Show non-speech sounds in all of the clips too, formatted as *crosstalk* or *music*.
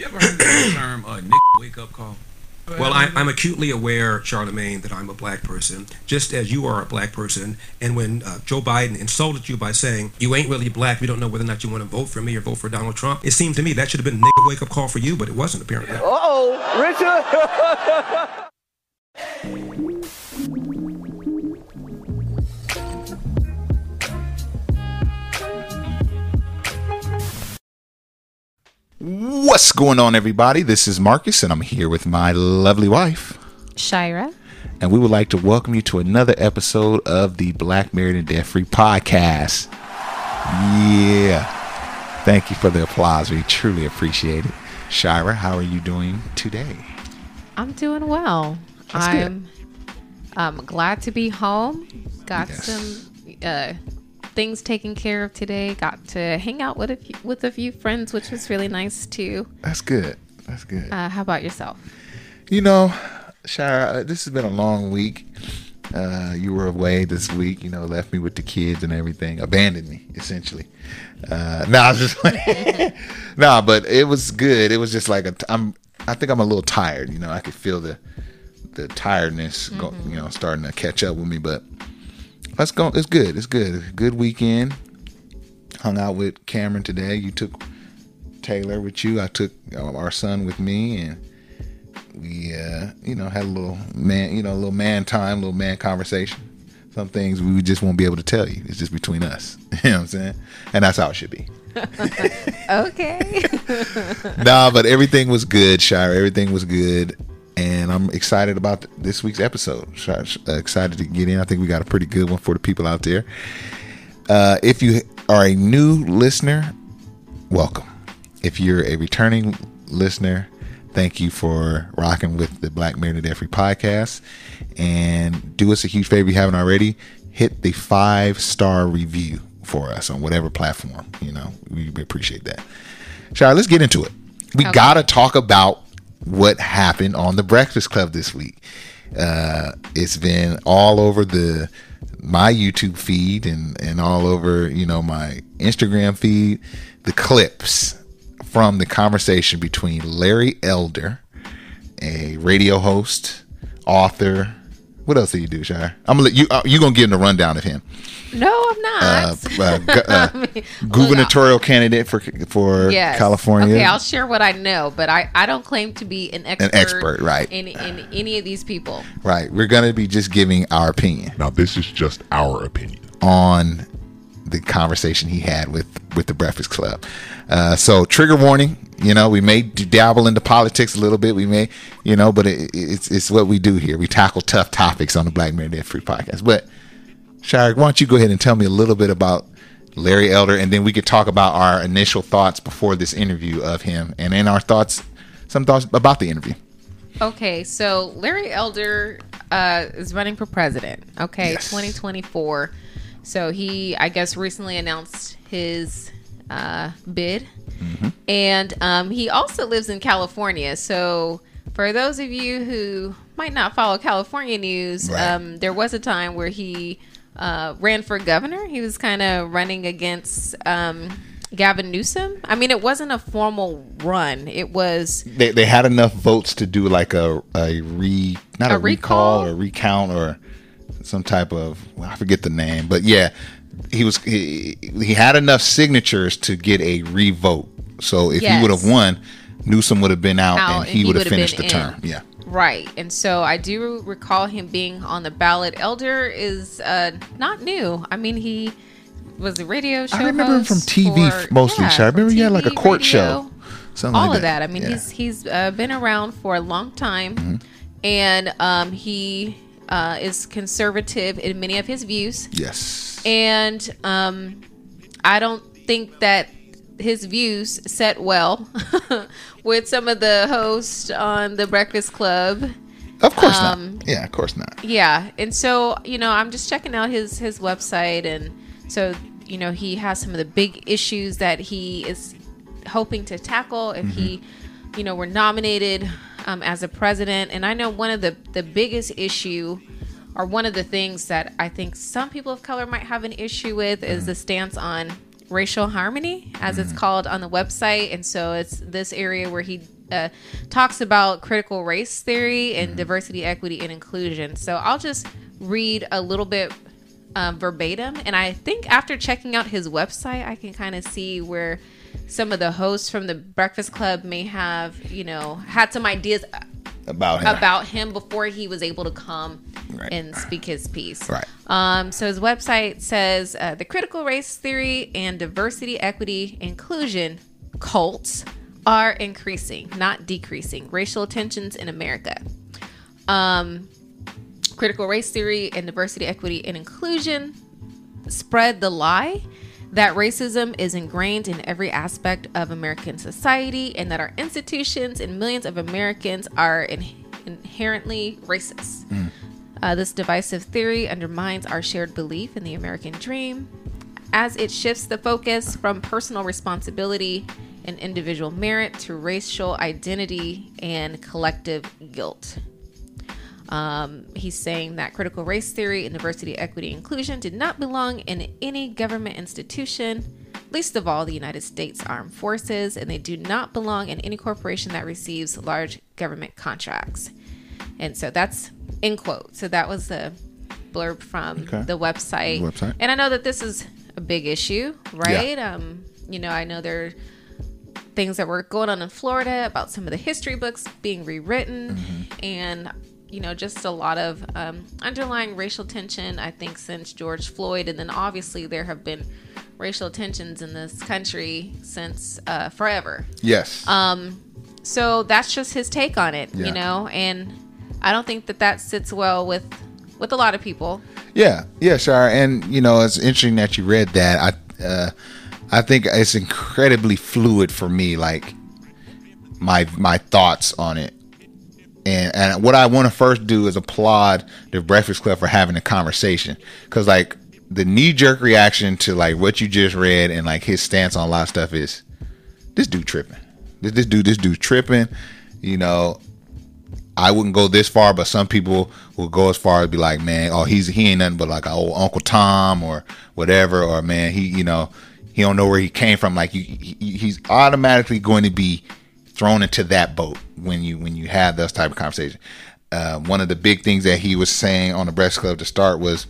You ever heard the term uh, "nigga wake up call"? Well, I, I'm acutely aware, Charlemagne, that I'm a black person, just as you are a black person. And when uh, Joe Biden insulted you by saying, you ain't really black, we don't know whether or not you want to vote for me or vote for Donald Trump, it seemed to me that should have been a nigga wake up call for you, but it wasn't, apparently. Uh oh, Richard. *laughs* What's going on, everybody? This is Marcus, and I'm here with my lovely wife. Shira. And we would like to welcome you to another episode of the Black Married and Debt Free podcast. Yeah. Thank you for the applause. We truly appreciate it. Shira, how are you doing today? I'm doing well. That's good. I'm um, glad to be home. Got Yes. some uh, things taken care of today. Got to hang out with a few, with a few friends, which was really nice too. That's good. That's good. Uh, how about yourself? You know, Shira, this has been a long week. Uh, you were away this week, you know, left me with the kids and everything, abandoned me essentially. Uh, no, I was just no, *laughs* but it was good. It was just like a, I'm, I think I'm a little tired. You know, I could feel the, the tiredness, go, you know, starting to catch up with me. But let's go. It's good. It's good. Good weekend. Hung out with Cameron today. You took Taylor with you. I took our son with me, and we uh, you know had a little man you know a little man time a little man conversation some things we just won't be able to tell you it's just between us *laughs* you know what i'm saying and that's how it should be *laughs* Okay. *laughs* nah but everything was good shire everything was good and i'm excited about this week's episode. Uh, excited to get in. I think we got a pretty good one for the people out there. Uh, if you are a new listener welcome. If you're a returning listener thank you for rocking with the black and Debt Free podcast. And do us a huge favor if you haven't already hit the five star review for us on whatever platform you know. We appreciate that. Shire, let's get into it. We Okay. gotta talk about what happened on the breakfast club this week uh, it's been all over the my YouTube feed and and all over you know my Instagram feed the clips from the conversation between Larry Elder, a radio host, author. What else do you do, Shire? I'm gonna let you. Uh, you gonna give him the rundown of him? no, I'm not. Uh, *laughs* uh, gu- uh, *laughs* I mean, gubernatorial candidate for for Yes. California. Okay, I'll share what I know, but I, I don't claim to be an expert. An expert, right. In, in any of these people. right. We're gonna be just giving our opinion. Now, this is just our opinion. on the conversation he had with with the Breakfast Club. Uh, so trigger warning. You know, we may dabble into politics a little bit. We may, you know, but it, it's it's what we do here. We tackle tough topics on the Black Man Debt Free podcast. But Shire, why don't you go ahead and tell me a little bit about Larry Elder, and then we could talk about our initial thoughts before this interview of him, and then our thoughts, some thoughts about the interview. Okay, so Larry Elder uh, is running for president. Okay, Yes. 2024. So he, I guess, recently announced his uh, bid, Mm-hmm. and um, he also lives in California. So for those of you who might not follow California news, Right. um, there was a time where he uh, ran for governor. He was kind of running against. Um, Gavin Newsom. I mean, it wasn't a formal run. It was They, they had enough votes to do like a a re not a, A recall? recall? or recount or some type of well, I forget the name, but yeah, he was he, he had enough signatures to get a revote. So if he would have won, Newsom would have been out, Out, and he he would have finished the been term. Yeah, Right. And so I do recall him being on the ballot. Elder is uh, not new. I mean, he was a radio show. I remember him from TV for- mostly. yeah, so I remember he had like a court radio, show, something All like of that. I mean, Yeah. he's he's uh, been around for a long time, Mm-hmm. and um, he uh, is conservative in many of his views. yes, And um, I don't think that his views set well *laughs* with some of the hosts on the Breakfast Club. of course um, not. Yeah, of course not. Yeah, and so you know, I'm just checking out his his website, and so you know, he has some of the big issues that he is hoping to tackle if he, you know, were nominated um, as a president. And I know one of the the biggest issue, or one of the things that I think some people of color might have an issue with, is the stance on racial harmony, as it's called on the website. And so it's this area where he uh, talks about critical race theory and diversity, equity, and inclusion. So I'll just read a little bit um, verbatim. And I think after checking out his website, I can kind of see where some of the hosts from the Breakfast Club may have, you know, had some ideas About him. about him before he was able to come Right. and speak his piece. Right. Um, so his website says uh, the critical race theory and diversity, equity, inclusion cults are increasing, not decreasing. Racial tensions in America. Um, critical race theory and diversity, equity, and inclusion spread the lie that racism is ingrained in every aspect of American society and that our institutions and millions of Americans are in- inherently racist. Uh, this divisive theory undermines our shared belief in the American dream as it shifts the focus from personal responsibility and individual merit to racial identity and collective guilt. Um, he's saying that critical race theory and diversity, equity, inclusion did not belong in any government institution, least of all the United States Armed Forces, and they do not belong in any corporation that receives large government contracts. And so that's in quote. So that was the blurb from Okay. the website. Website. And I know that this is a big issue, right? Um, you know, I know there are things that were going on in Florida about some of the history books being rewritten Mm-hmm. and you know just a lot of um, underlying racial tension i think since george floyd and then obviously there have been racial tensions in this country since uh, forever yes. Um, so that's just his take on it Yeah. you know and i don't think that that sits well with with a lot of people Yeah, yeah, sure. And you know, it's interesting that you read that. I, uh, I think it's incredibly fluid for me. Like my my thoughts on it, and and what I want to first do is applaud the Breakfast Club for having a conversation, because like the knee jerk reaction to like what you just read and like his stance on a lot of stuff is this dude tripping. This, this dude, this dude tripping. You know, I wouldn't go this far, but some people will go as far as be like, man, oh, he's he ain't nothing but like an old Uncle Tom or whatever, or man, he you know he don't know where he came from. Like he, he's automatically going to be thrown into that boat when you when you have those type of conversations. Uh, one of the big things that he was saying on the Breakfast Club to start was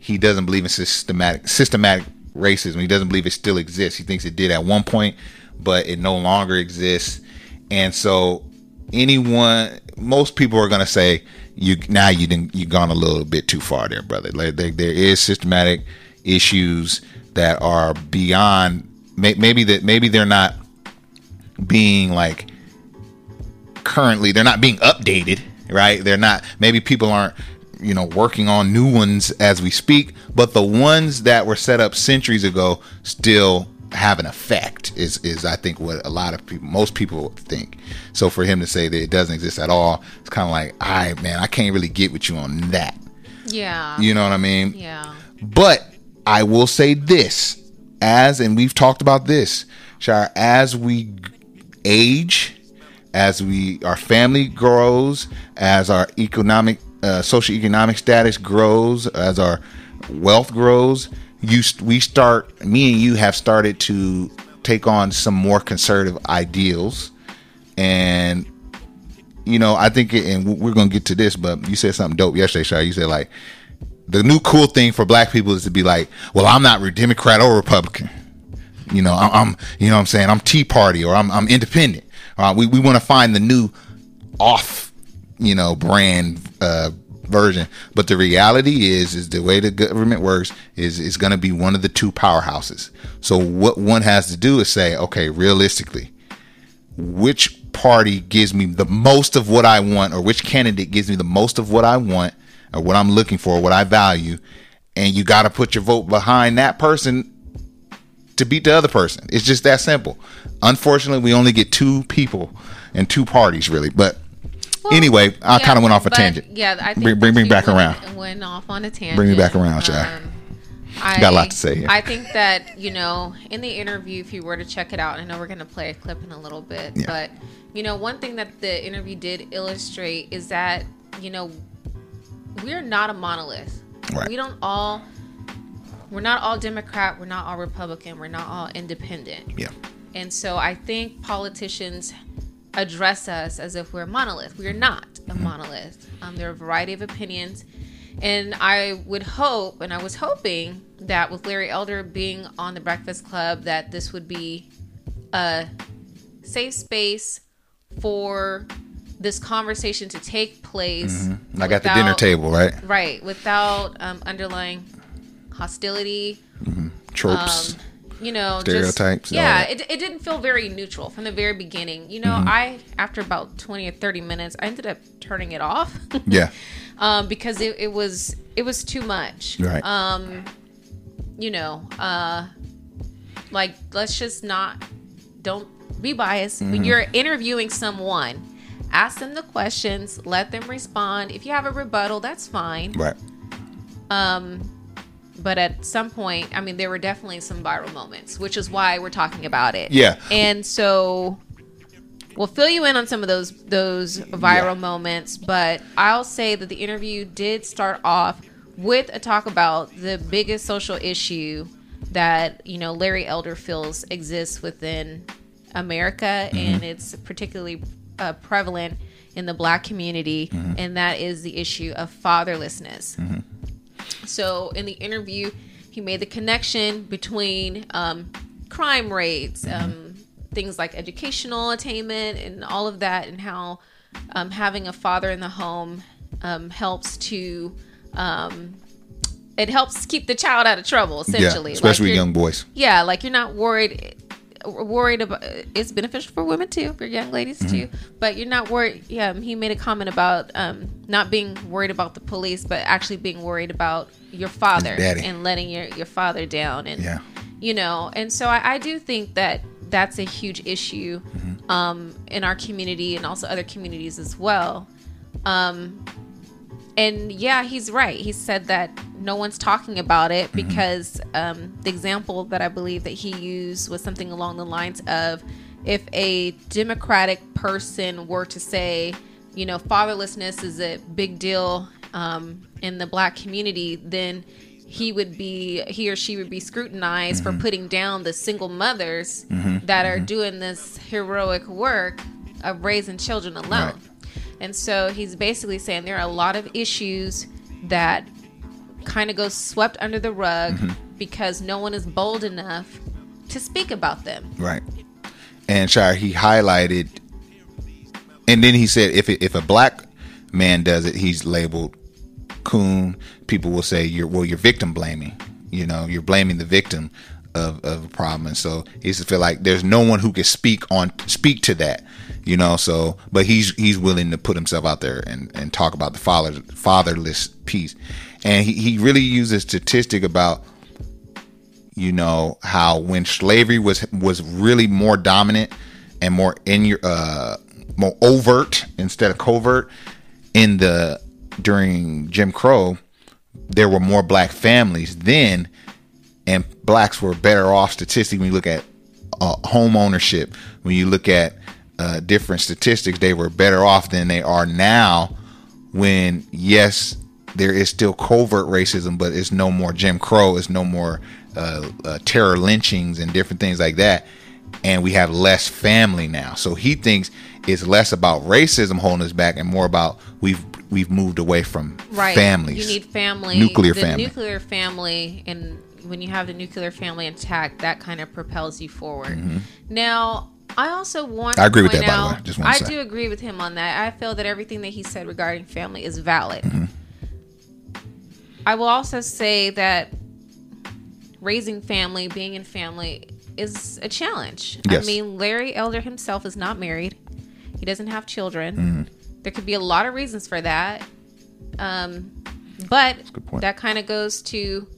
he doesn't believe in systematic systematic racism. He doesn't believe it still exists. He thinks it did at one point, but it no longer exists. And so anyone most people are going to say you now you didn't you gone a little bit too far there brother like there, there is systematic issues that are beyond may, maybe that maybe they're not being like currently they're not being updated right? They're not maybe people aren't you know working on new ones as we speak but the ones that were set up centuries ago still have an effect is is i think what a lot of people most people think. So for him to say that it doesn't exist at all it's kind of like all right man i can't really get with you on that. Yeah. You know what i mean? Yeah. But I will say this, as and we've talked about this, Shire, as we age, as we our family grows, as our economic, uh, socioeconomic status grows, as our wealth grows, you we start. Me and you have started to take on some more conservative ideals, and you know, I think, it, and we're gonna get to this, but you said something dope yesterday, Shire. You said like the new cool thing for black people is to be like, well, I'm not Democrat or Republican. You know, I'm, you know what I'm saying? I'm Tea Party or I'm, I'm independent. Uh, we, we want to find the new off, you know, brand, uh, version. But the reality is, is the way the government works is, is going to be one of the two powerhouses. So what one has to do is say, okay, realistically, which party gives me the most of what I want or which candidate gives me the most of what I want or what I'm looking for, what I value, and you got to put your vote behind that person to beat the other person. It's just that simple. Unfortunately, we only get two people and two parties really. But anyway, I Yeah, kind of went off a tangent. Yeah, I think Bring- bring me back went, around. Went off on a tangent. Um, Bring me back around, Shai. I, Got a lot to say here. I think that you know, in the interview, if you were to check it out, I know we're gonna play a clip in a little bit, Yeah. but you know, one thing that the interview did illustrate is that you know, we're not a monolith. Right. We don't all we're not all Democrat, we're not all Republican, we're not all independent. Yeah. And so I think politicians address us as if we're a monolith. We are not a monolith. Um, there are a variety of opinions. And I would hope, and I was hoping that with Larry Elder being on the Breakfast Club, that this would be a safe space for this conversation to take place. Like at the dinner table, right? Right. Without um, underlying hostility, Tropes. um, you know, Stereotypes, Just, yeah, it, it didn't feel very neutral from the very beginning. You know, Mm-hmm. I after about twenty or thirty minutes, I ended up turning it off. *laughs* yeah. um, because it, it was it was too much. Right. Um, you know, uh, like let's just not don't be biased Mm-hmm. when you're interviewing someone. Ask them the questions, let them respond. If you have a rebuttal, that's fine. Right. But at some point, I mean, there were definitely some viral moments, which is why we're talking about it. Yeah. And so we'll fill you in on some of those those viral Yeah. moments, but I'll say that the interview did start off with a talk about the biggest social issue that, you know, Larry Elder feels exists within America Mm-hmm. and it's particularly uh, prevalent in the black community Mm-hmm. and that is the issue of fatherlessness. So in the interview, he made the connection between um, crime rates, um, things like educational attainment, and all of that, and how um, having a father in the home um, helps to um, it helps keep the child out of trouble. Essentially, Yeah. Especially Like, young boys. yeah, like you're not worried worried about it's beneficial for women too for young ladies too but you're not worried yeah he made a comment about um not being worried about the police but actually being worried about your father and letting your your father down and Yeah. you know and so I, I do think that that's a huge issue Mm-hmm. um in our community and also other communities as well um and yeah, he's right. He said that no one's talking about it Mm-hmm. because um, the example that I believe that he used was something along the lines of if a Democratic person were to say, you know, fatherlessness is a big deal um, in the black community, then he would be he or she would be scrutinized Mm-hmm. for putting down the single mothers that are doing this heroic work of raising children alone. Right. And so he's basically saying there are a lot of issues that kind of go swept under the rug mm-hmm. because no one is bold enough to speak about them. Right. And Shire, he highlighted, and then he said, if it, if a black man does it, he's labeled coon. People will say you're well, you're victim blaming. You know, you're blaming the victim of, of a problem. And so he used to feel like there's no one who can speak on speak to that. You know, so but he's he's willing to put himself out there and, and talk about the father fatherless piece. And he, he really uses statistic about you know how when slavery was was really more dominant and more in your uh more overt instead of covert in the during Jim Crow there were more black families then and blacks were better off statistically when you look at uh, home ownership when you look at uh, different statistics they were better off than they are now when yes there is still covert racism but it's no more jim crow it's no more uh, uh, terror lynchings and different things like that and we have less family now so he thinks it's less about racism holding us back and more about we've we've moved away from Right. families You need family. Nuclear the family. nuclear family and when you have the nuclear family intact, that kind of propels you forward. Now, I also want Mm-hmm. I agree with that, by the way. Just I do agree with him on that. I feel that everything that he said regarding family is valid. Mm-hmm. I will also say that raising family, being in family, is a challenge. Yes. I mean, Larry Elder himself is not married. He doesn't have children. Mm-hmm. There could be a lot of reasons for that. Um, but that kind of goes to.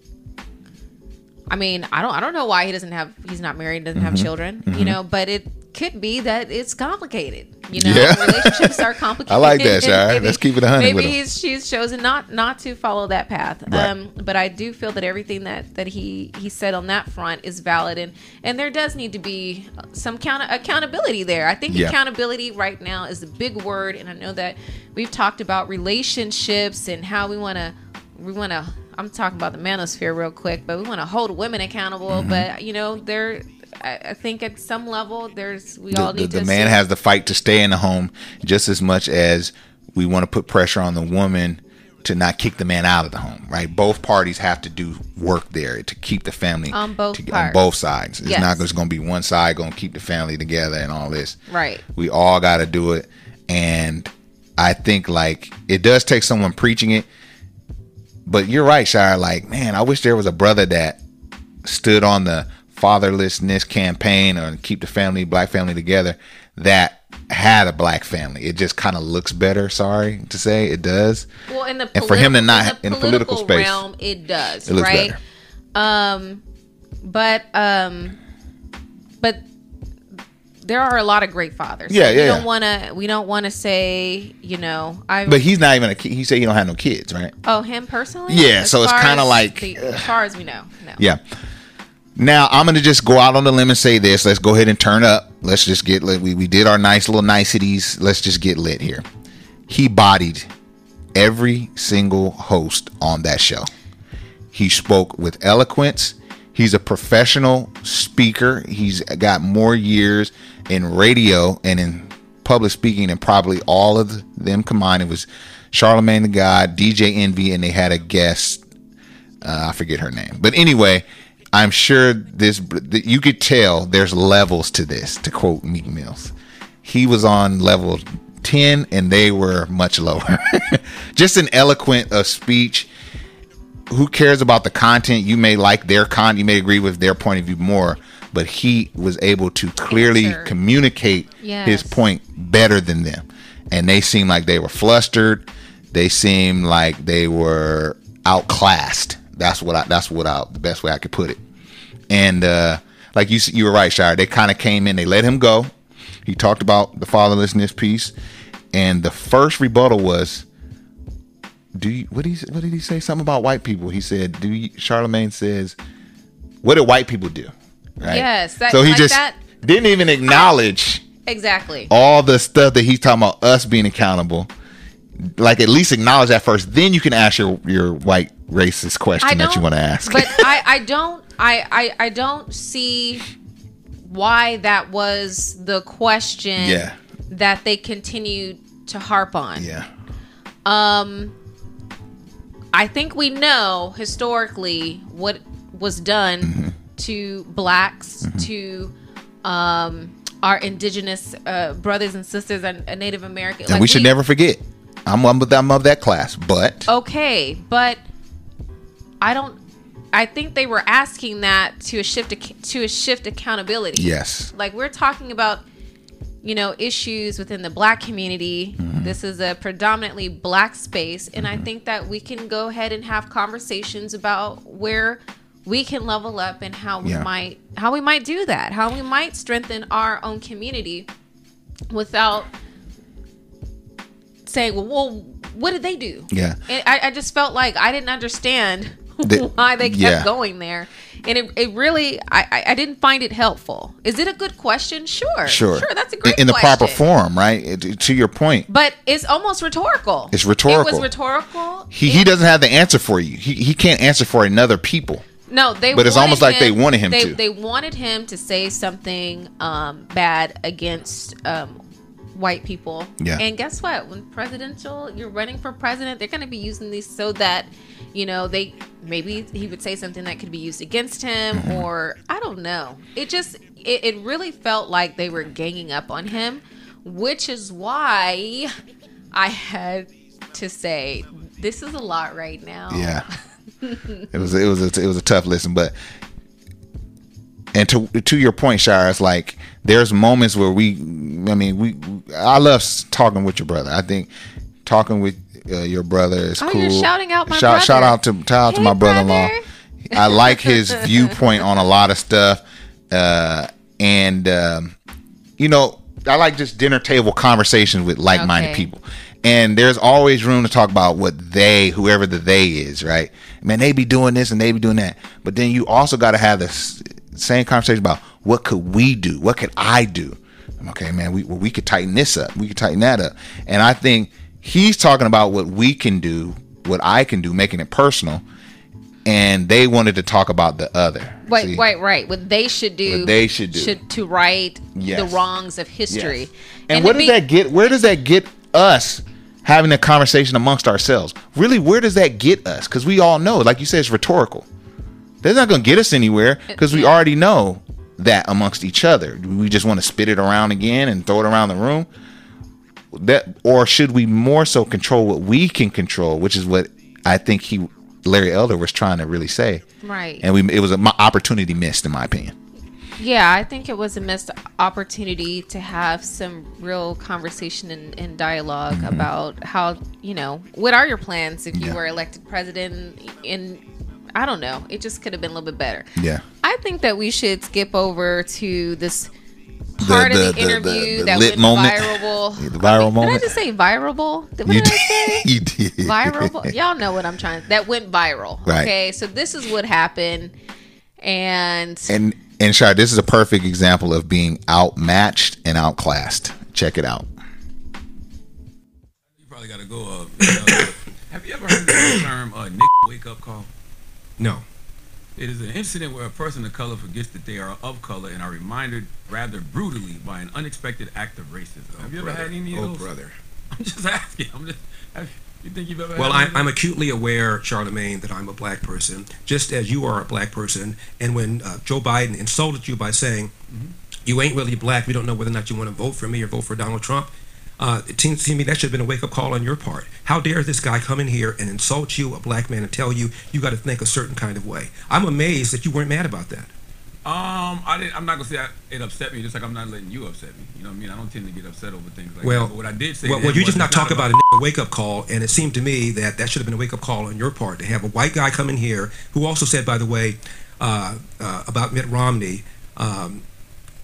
I mean, I don't, I don't know why he doesn't have, he's not married, doesn't Mm-hmm. have children, you know. But it could be that it's complicated. You know, Yeah. relationships are *laughs* complicated. I like that, Shire. Maybe- Let's keep it a hundred Maybe he's she's chosen not not to follow that path. Right. Um, but I do feel that everything that that he he said on that front is valid, and and there does need to be some count accountability there. I think Yeah. accountability right now is a big word, and I know that we've talked about relationships and how we want to we want to I'm talking about the manosphere real quick, but we want to hold women accountable. Mm-hmm. But you know, there, I, I think at some level, there's we the, all the, need the to. man has the fight to stay in the home just as much as we want to put pressure on the woman to not kick the man out of the home right both parties have to do work there to keep the family On both to- on both sides it's Yes. not just going to be one side going to keep the family together and all this Right. we all got to do it and i think like it does take someone preaching it but you're right shire like man i wish there was a brother that stood on the fatherlessness campaign or keep the family black family together that had a black family. It just kind of looks better sorry to say it does. Well, in the and for him to not- in in the the political political space, realm, it does, it looks right? better. Um, but um, but there are a lot of great fathers. Yeah, we yeah, don't want to. We don't want to say, you know, I. but he's not even a kid he said he don't have no kids right oh, him personally. Yeah, As so it's kinda like, the- as far as we know, no. Yeah. Now I'm gonna just go out on the limb and say this. Let's go ahead and turn up. Let's just get lit. We we did our nice little niceties. Let's just get lit here. He bodied every single host on that show. He spoke with eloquence. He's a professional speaker. He's got more years in radio and in public speaking than probably all of them combined. It was Charlemagne the God, DJ Envy, and they had a guest uh, I forget her name, but anyway, I'm sure this you could tell there's levels to this. To quote Meek Mills, he was on level ten, and they were much lower. *laughs* Just an eloquent of speech. Who cares about the content? You may like their con, you may agree with their point of view more, but he was able to clearly Answer. communicate Yes. his point better than them. And they seemed like they were flustered. They seemed like they were outclassed. That's what I. That's what I. The best way I could put it. And uh, like you, you were right, Shire. They kind of came in. They let him go. He talked about the fatherlessness piece, and the first rebuttal was, "Do you? What did he? What did he say? Something about white people? He said, "Do you?" Charlemagne says, "What do white people do?" Right. Yes, that- so he like just that- didn't even acknowledge Exactly. all the stuff that he's talking about us being accountable. Like at least acknowledge that first. Then you can ask your your white racist question that you want to ask. But *laughs* I, I don't I, I I don't see why that was the question Yeah. that they continued to harp on. yeah. Um I think we know historically what was done Mm-hmm. to blacks, to um our indigenous uh, brothers and sisters and, and Native American. And we should never forget. I'm of them of that class, but okay, but I don't. I think they were asking that to a shift to a shift accountability. yes, like we're talking about, you know, issues within the black community. Mm-hmm. This is a predominantly black space, and I think that we can go ahead and have conversations about where we can level up and how we Yeah. might how we might do that, how we might strengthen our own community without saying, well, well what did they do? Yeah. I, I just felt like I didn't understand The- *laughs* why they kept yeah. going there. And it, it really, I, I- didn't find it helpful. Is it a good question? Sure. sure, Sure, that's a In- great in the proper form, right? To your point, But it's almost rhetorical. It's rhetorical. It was rhetorical. he he doesn't have the answer for you. He he can't answer for another people. No, they. But it's almost like they wanted him they, to. They wanted him to say something um, bad against um, white people. Yeah. And guess what? When presidential, you're running for president, they're going to be using these so that, you know, they maybe he would say something that could be used against him, Mm-hmm. or I don't know. It just it, it really felt like they were ganging up on him, which is why I had to say this is a lot right now. Yeah, *laughs* it was it was a, it was a tough listen, but and to to your point, Shire, it's like there's moments where we, I mean, we, I love talking with your brother. I think talking with uh, your brother is Oh, cool. you're shouting out my shout, Shout out to shout out to my brother-in-law. brother. I like his *laughs* viewpoint on a lot of stuff, uh, and um, you know, I like just dinner table conversations with like-minded Okay. people. And there's always room to talk about what they, whoever the they is, right? Man, they be doing this and they be doing that. But then you also got to have the s- same conversation about what could we do? What could I do? Okay, man, we well, we could tighten this up. We could tighten that up. And I think he's talking about what we can do, what I can do, making it personal. and they wanted to talk about the other. Wait, See? wait, right. What they should do. What they should do. to right Yes. the wrongs of history. Yes. And, to where does be- that get? Where does that get us having a conversation amongst ourselves? Really, where does that get us? Because we all know, like you said, it's rhetorical. That's not going to get us anywhere because we already know that amongst each other. Do we just want to spit it around again and throw it around the room? That, or should we more so control what we can control, which is what I think he, Larry Elder, was trying to really say. Right. And we, it was an opportunity missed, in my opinion. Yeah, I think it was a missed opportunity to have some real conversation and, and dialog about how, you know, what are your plans if you Mm-hmm. Yeah. were elected president? And I don't know, it just could have been a little bit better. Yeah. I think that we should skip over to this part the- of the, the- interview the that lit went moment. viral. *laughs* The viral Did moment. I just say virable? Did, what You did I say? *laughs* you did. viral. *laughs* Y'all know what I'm trying. That went viral. Right. Okay, so this is what happened, and And and Shar, this is a perfect example of being outmatched and outclassed. Check it out. You probably got to go. Uh, *coughs* uh, have you ever heard the term uh, "nigga wake up call"? No. It is an incident where a person of color forgets that they are of color and are reminded rather brutally by an unexpected act of racism. have you ever had any of oh, those? brother. *laughs* I'm just asking. I'm just. Have, you think you've ever? Well, had I'm, I'm acutely aware, Charlemagne, that I'm a black person, just as you are a black person. And when uh, Joe Biden insulted you by saying, you ain't really black, we don't know whether or not you want to vote for me or vote for Donald Trump, uh, it seems to me that should have been a wake up call on your part. How dare this guy come in here and insult you, a black man, and tell you you got to think a certain kind of way? I'm amazed that you weren't mad about that. Um, I didn't. I'm not gonna say I, it upset me, just like I'm not letting you upset me. You know what I mean? I don't tend to get upset over things like Well, that. But what I did say, Well, well you just not talk about a wake up call, and it seemed to me that that should have been a wake up call on your part to have a white guy come in here who also said, by the way, uh, uh, about Mitt Romney. Um,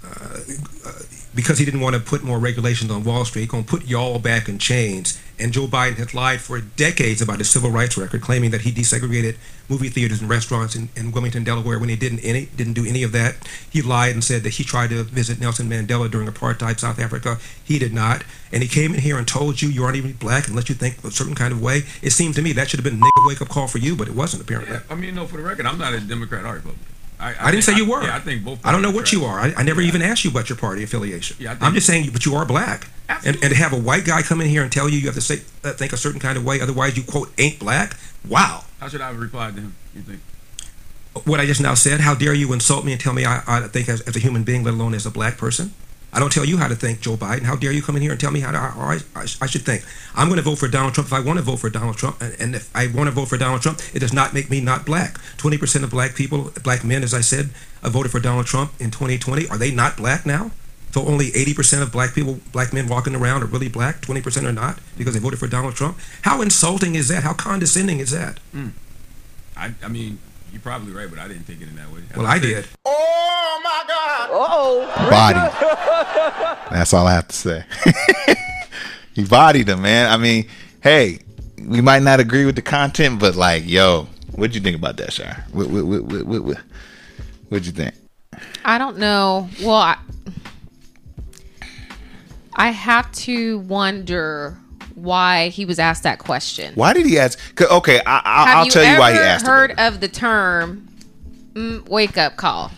uh, uh, because he didn't want to put more regulations on Wall Street, going to put y'all back in chains. And Joe Biden had lied for decades about his civil rights record, claiming that he desegregated movie theaters and restaurants in, in Wilmington, Delaware, when he didn't any didn't do any of that. He lied and said that he tried to visit Nelson Mandela during apartheid South Africa. He did not. And he came in here and told you you aren't even black unless you think a certain kind of way. It seemed to me that should have been a wake up call for you, but it wasn't apparently. Yeah, I mean, no, for the record, I'm not a Democrat or Republican. I, I didn't say you were. yeah, I think both. I don't know what you are. I, I never even asked you about your party affiliation. Yeah, I I'm just saying, but you are black. And, and to have a white guy come in here and tell you you have to say uh, think a certain kind of way, otherwise you quote ain't black. Wow. How should I have replied to him? You think? What I just now said. How dare you insult me and tell me I, I think as, as a human being, let alone as a black person? I don't tell you how to think, Joe Biden. How dare you come in here and tell me how, to, how I, I, should think? I'm going to vote for Donald Trump if I want to vote for Donald Trump, and, and if I want to vote for Donald Trump, it does not make me not black. Twenty percent of black people, black men, as I said, uh, voted for Donald Trump in 2020. Are they not black now? So only 80% of black people, black men walking around are really black. 20% are not because they voted for Donald Trump. How insulting is that? How condescending is that? I, I mean, you're probably right, but I didn't think it in that way. As Well, I said, did. Oh, body. *laughs* That's all I have to say. *laughs* he bodied him, man. I mean, hey, we might not agree with the content, but like, yo, what'd you think about that, Shar? What, what, what, what, what, what, what'd you think? I don't know. Well, I, I have to wonder why he was asked that question. Why did he ask? Okay, I, I, I'll tell you why he asked. heard of the term mm, "wake up call"?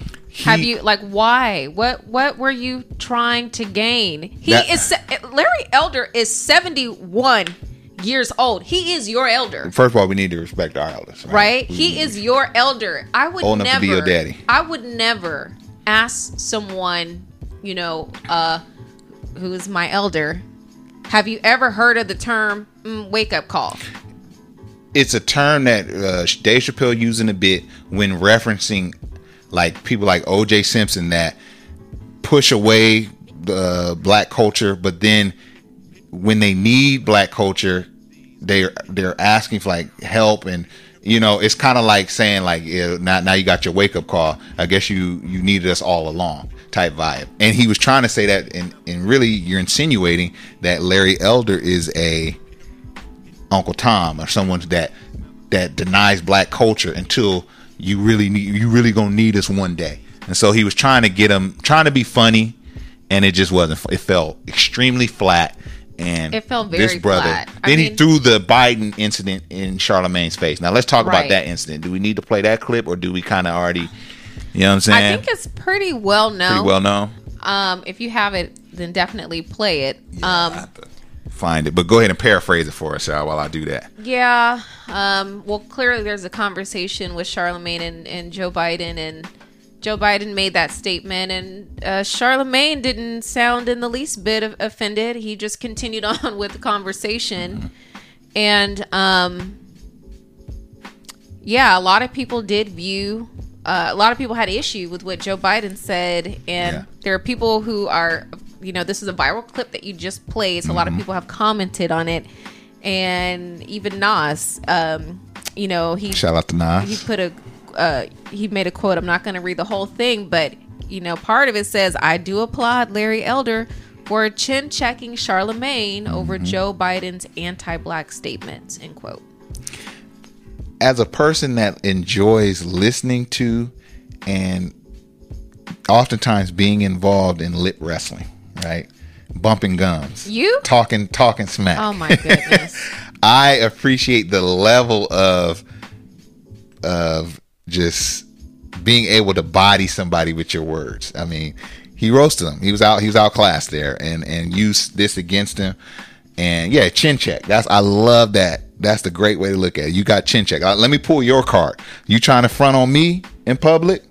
Have you like why? What what were you trying to gain? He That- is Larry Elder is seventy one years old. He is your elder. First of all, we need to respect our elders, right? He is your elder. I would Old never be your daddy. I would never ask someone, you know, uh who is my elder. Have you ever heard of the term mm, wake up call? it's a term that uh, Dave Chappelle used in a bit when referencing like people like O.J. Simpson that push away the black culture, but then when they need black culture, they're they're asking for like help and you know it's kind of like saying like yeah, now now you got your wake up call. I guess you you needed us all along type vibe. And he was trying to say that, and and really you're insinuating that Larry Elder is a Uncle Tom or someone that that denies black culture until you really need you really gonna need us one day. And so he was trying to get him trying to be funny, and it just wasn't. It felt extremely flat, and It felt this very brother. flat. Then he threw the Biden incident in Charlemagne's face. Now let's talk about that incident. Do we need to play that clip, or do we kind of already? You know what I'm saying? I think it's pretty well known. pretty well known. Um, if you have it, then definitely play it. I um, find it, but go ahead and paraphrase it for us, Al, while I do that. yeah. Um, well, clearly there's a conversation with Charlemagne and, and Joe Biden, and Joe Biden made that statement, and uh, Charlemagne didn't sound in the least bit offended. He just continued *laughs* on with the conversation, and um, yeah, a lot of people did view. Uh, a lot of people had issue with what Joe Biden said, and Yeah. there are people who are, you know, this is a viral clip that you just played. So a lot Mm-hmm. of people have commented on it, and even Nas, um, you know, he Shout out to Nas. he put a uh, he made a quote. I'm not going to read the whole thing, but you know, part of it says, "I do applaud Larry Elder for chin checking Charlemagne over Mm-hmm. Joe Biden's anti-black statements." End quote. As a person that enjoys listening to and oftentimes being involved in lip wrestling, right? Bumping gums. You? talking talking smack. Oh my goodness. *laughs* I appreciate the level of of just being able to body somebody with your words. I mean, he roasted him. He was out. He was outclassed there, and and used this against him. And yeah, chin check. That's I love that. That's the great way to look at it. You got chin check. Uh, Let me pull your card. You trying to front on me in public?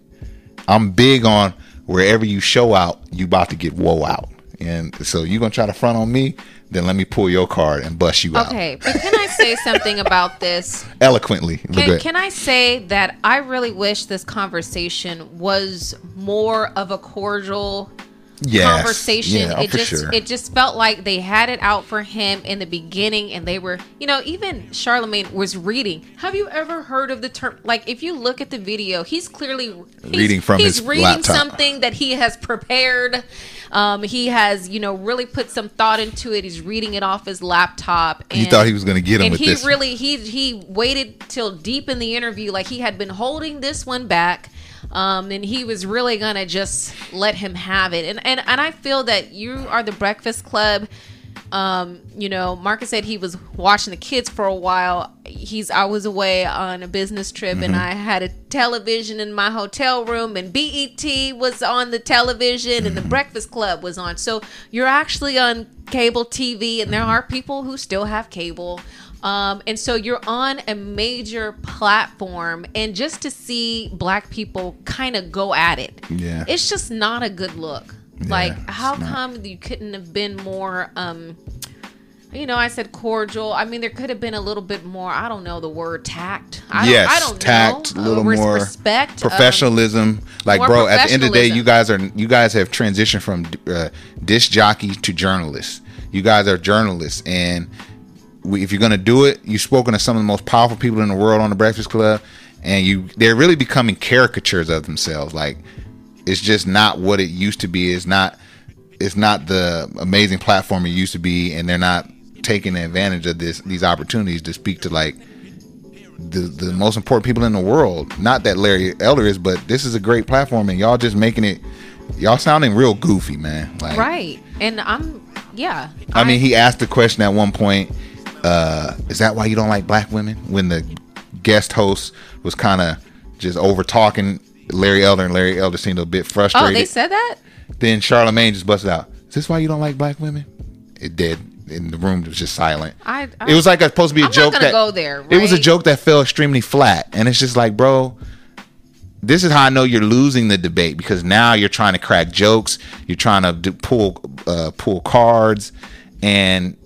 I'm big on wherever you show out, you about to get woe out. And so you gonna try to front on me? Then let me pull your card and bust you out Okay, but can I say something about this? *laughs* eloquently. Can, can I say that I really wish this conversation was more of a cordial Yes. conversation. Yeah, oh, it just sure. it just felt like they had it out for him in the beginning and they were you know, even Charlemagne was reading. Have you ever heard of the term like if you look at the video, he's clearly he's, Reading from he's his reading laptop. something that he has prepared. Um, he has, you know, really put some thought into it. He's reading it off his laptop. And, You thought he was gonna get him and with he this. really he he waited till deep in the interview, like he had been holding this one back, um, and he was really gonna just let him have it. And and and I feel that you are the Breakfast Club. Um, you know, Marcus said he was watching the kids for a while. He's I was away on a business trip and I had a television in my hotel room and BET was on the television and the Breakfast Club was on. So you're actually on cable TV and there are people who still have cable. Um, and so you're on a major platform and just to see black people kind of go at it. Yeah. It's just not a good look. like how come you couldn't have been more um you know, I said cordial. I mean, there could have been a little bit more. I don't know the word tact. I yes, don't, I don't tact, know. a little Uh, res- more respect, um, professionalism. like, more bro, at the end of the day, you guys are you guys have transitioned from uh, disc jockey to journalists. You guys are journalists, and if you're gonna do it, you've spoken to some of the most powerful people in the world on the Breakfast Club, and you they're really becoming caricatures of themselves. Like, it's just not what it used to be. It's not it's not the amazing platform it used to be, and they're not taking advantage of this these opportunities to speak to like the the most important people in the world. Not that Larry Elder is, but this is a great platform, and y'all just making it. Y'all sounding real goofy, man. Like, right. And I'm yeah. I mean, he asked the question at one point. Uh, is that why you don't like black women? When the guest host was kind of just over talking Larry Elder, and Larry Elder seemed a bit frustrated. Oh, they said that? Then Charlemagne just busted out. Is this why you don't like black women? It did. And the room was just silent. I, I It was like a, supposed to be a I'm not joke gonna that go there, It was a joke that fell extremely flat, and it's just like, bro, this is how I know you're losing the debate because now you're trying to crack jokes, you're trying to do, pull uh, pull cards, and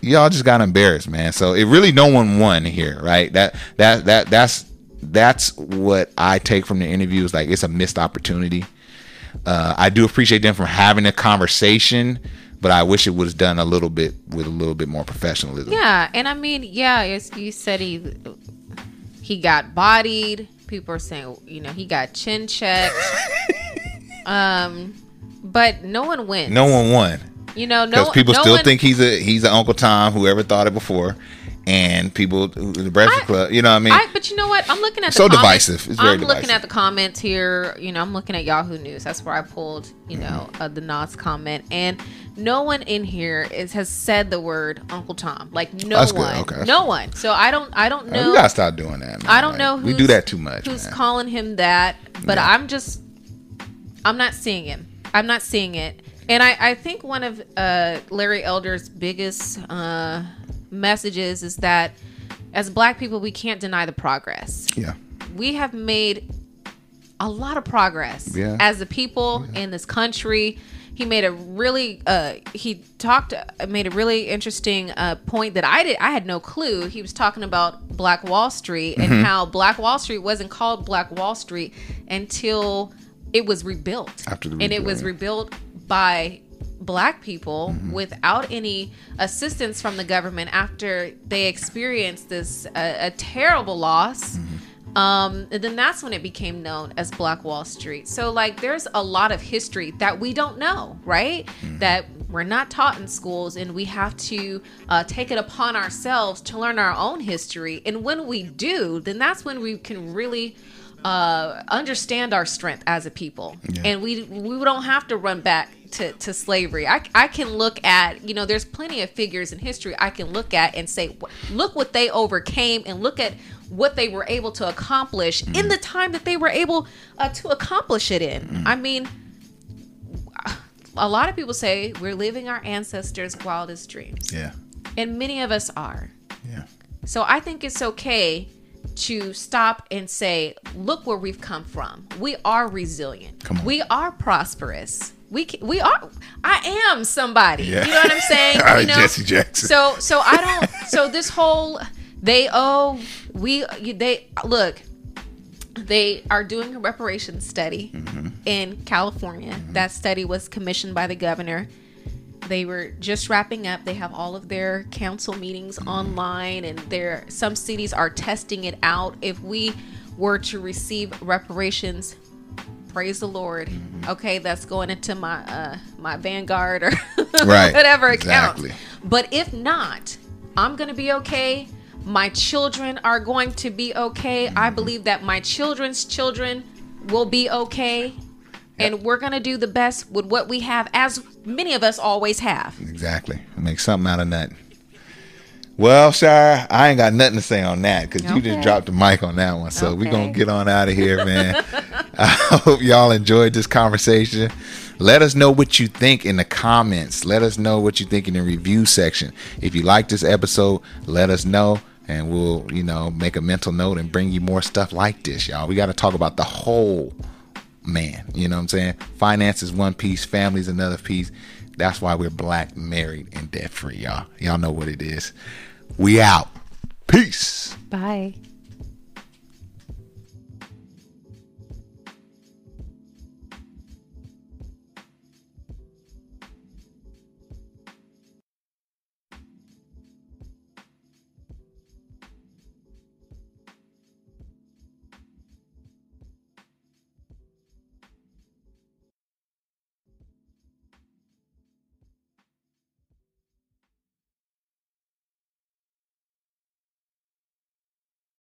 y'all just got embarrassed, man. So it really no one won here, right? That that that that's that's what I take from the interview is like it's a missed opportunity. Uh, I do appreciate them from having a conversation, but I wish it was done a little bit with a little bit more professionalism. Yeah, and I mean, yeah, as you said he he got bodied. People are saying, you know, he got chin checked. *laughs* um, but no one wins. No one won you know, no because people no still one- think he's a he's an Uncle Tom. Whoever thought it before, and people the Breakfast I- Club. You know what I mean? I, but you know what? I'm looking at the So comments. divisive. It's very I'm looking at the comments here. You know, I'm looking at Yahoo News. That's where I pulled, you know, Mm-hmm. uh, the Nas comment, and no one in here is has said the word Uncle Tom. Like no That's good. one, Okay, no one. So I don't, I don't Uh, know. we gotta stop doing that. Man. I don't Like, know. we do that too much. Who's man. calling him that? But Yeah. I'm just, I'm not seeing him. I'm not seeing it. And I, I think one of uh, Larry Elder's biggest uh, messages is that as Black people, we can't deny the progress. yeah. We have made a lot of progress Yeah. as a people in this country. He made a really uh, he talked uh, made a really interesting uh, point that I did I had no clue. He was talking about Black Wall Street Mm-hmm. and how Black Wall Street wasn't called Black Wall Street until it was rebuilt. After the and it was yeah. rebuilt by black people Mm-hmm. without any assistance from the government after they experienced this uh, a terrible loss Mm-hmm. um, and then that's when it became known as Black Wall Street. So, like, there's a lot of history that we don't know, right? That we're not taught in schools, and we have to uh, take it upon ourselves to learn our own history. And when we do, then that's when we can really uh, understand our strength as a people, and we we don't have to run back to, to slavery. I, I can look at you know there's plenty of figures in history I can look at and say look what they overcame and look at what they were able to accomplish in the time that they were able uh, to accomplish it in. I mean, a lot of people say we're living our ancestors' wildest dreams, Yeah. and many of us are. Yeah. So I think it's okay to stop and say, look where we've come from. We are resilient. Come on. We are prosperous. We can, we are. I am somebody. Yeah. You know what I'm saying? *laughs* All right, you know? Jesse Jackson. So so I don't. So this whole they owe we they look. They are doing a reparations study Mm-hmm. in California. That study was commissioned by the governor. They were just wrapping up. They have all of their council meetings online, and there some cities are testing it out. If we were to receive reparations, praise the Lord. Okay, that's going into my uh, my Vanguard or *laughs* Right. whatever account. Exactly. But if not, I'm going to be okay. My children are going to be okay. I believe that my children's children will be okay. And we're going to do the best with what we have, as many of us always have. Exactly. Make something out of nothing. Well, Shire, I ain't got nothing to say on that because you just dropped the mic on that one. So we're going to get on out of here, man. *laughs* *laughs* I hope y'all enjoyed this conversation. Let us know what you think in the comments. Let us know what you think in the review section. If you like this episode, let us know and we'll, you know, make a mental note and bring you more stuff like this, y'all. We got to talk about the whole man. You know what I'm saying? Finance is one piece, family is another piece. That's why we're black, married, and debt free, y'all. Y'all know what it is. We out. Peace. Bye.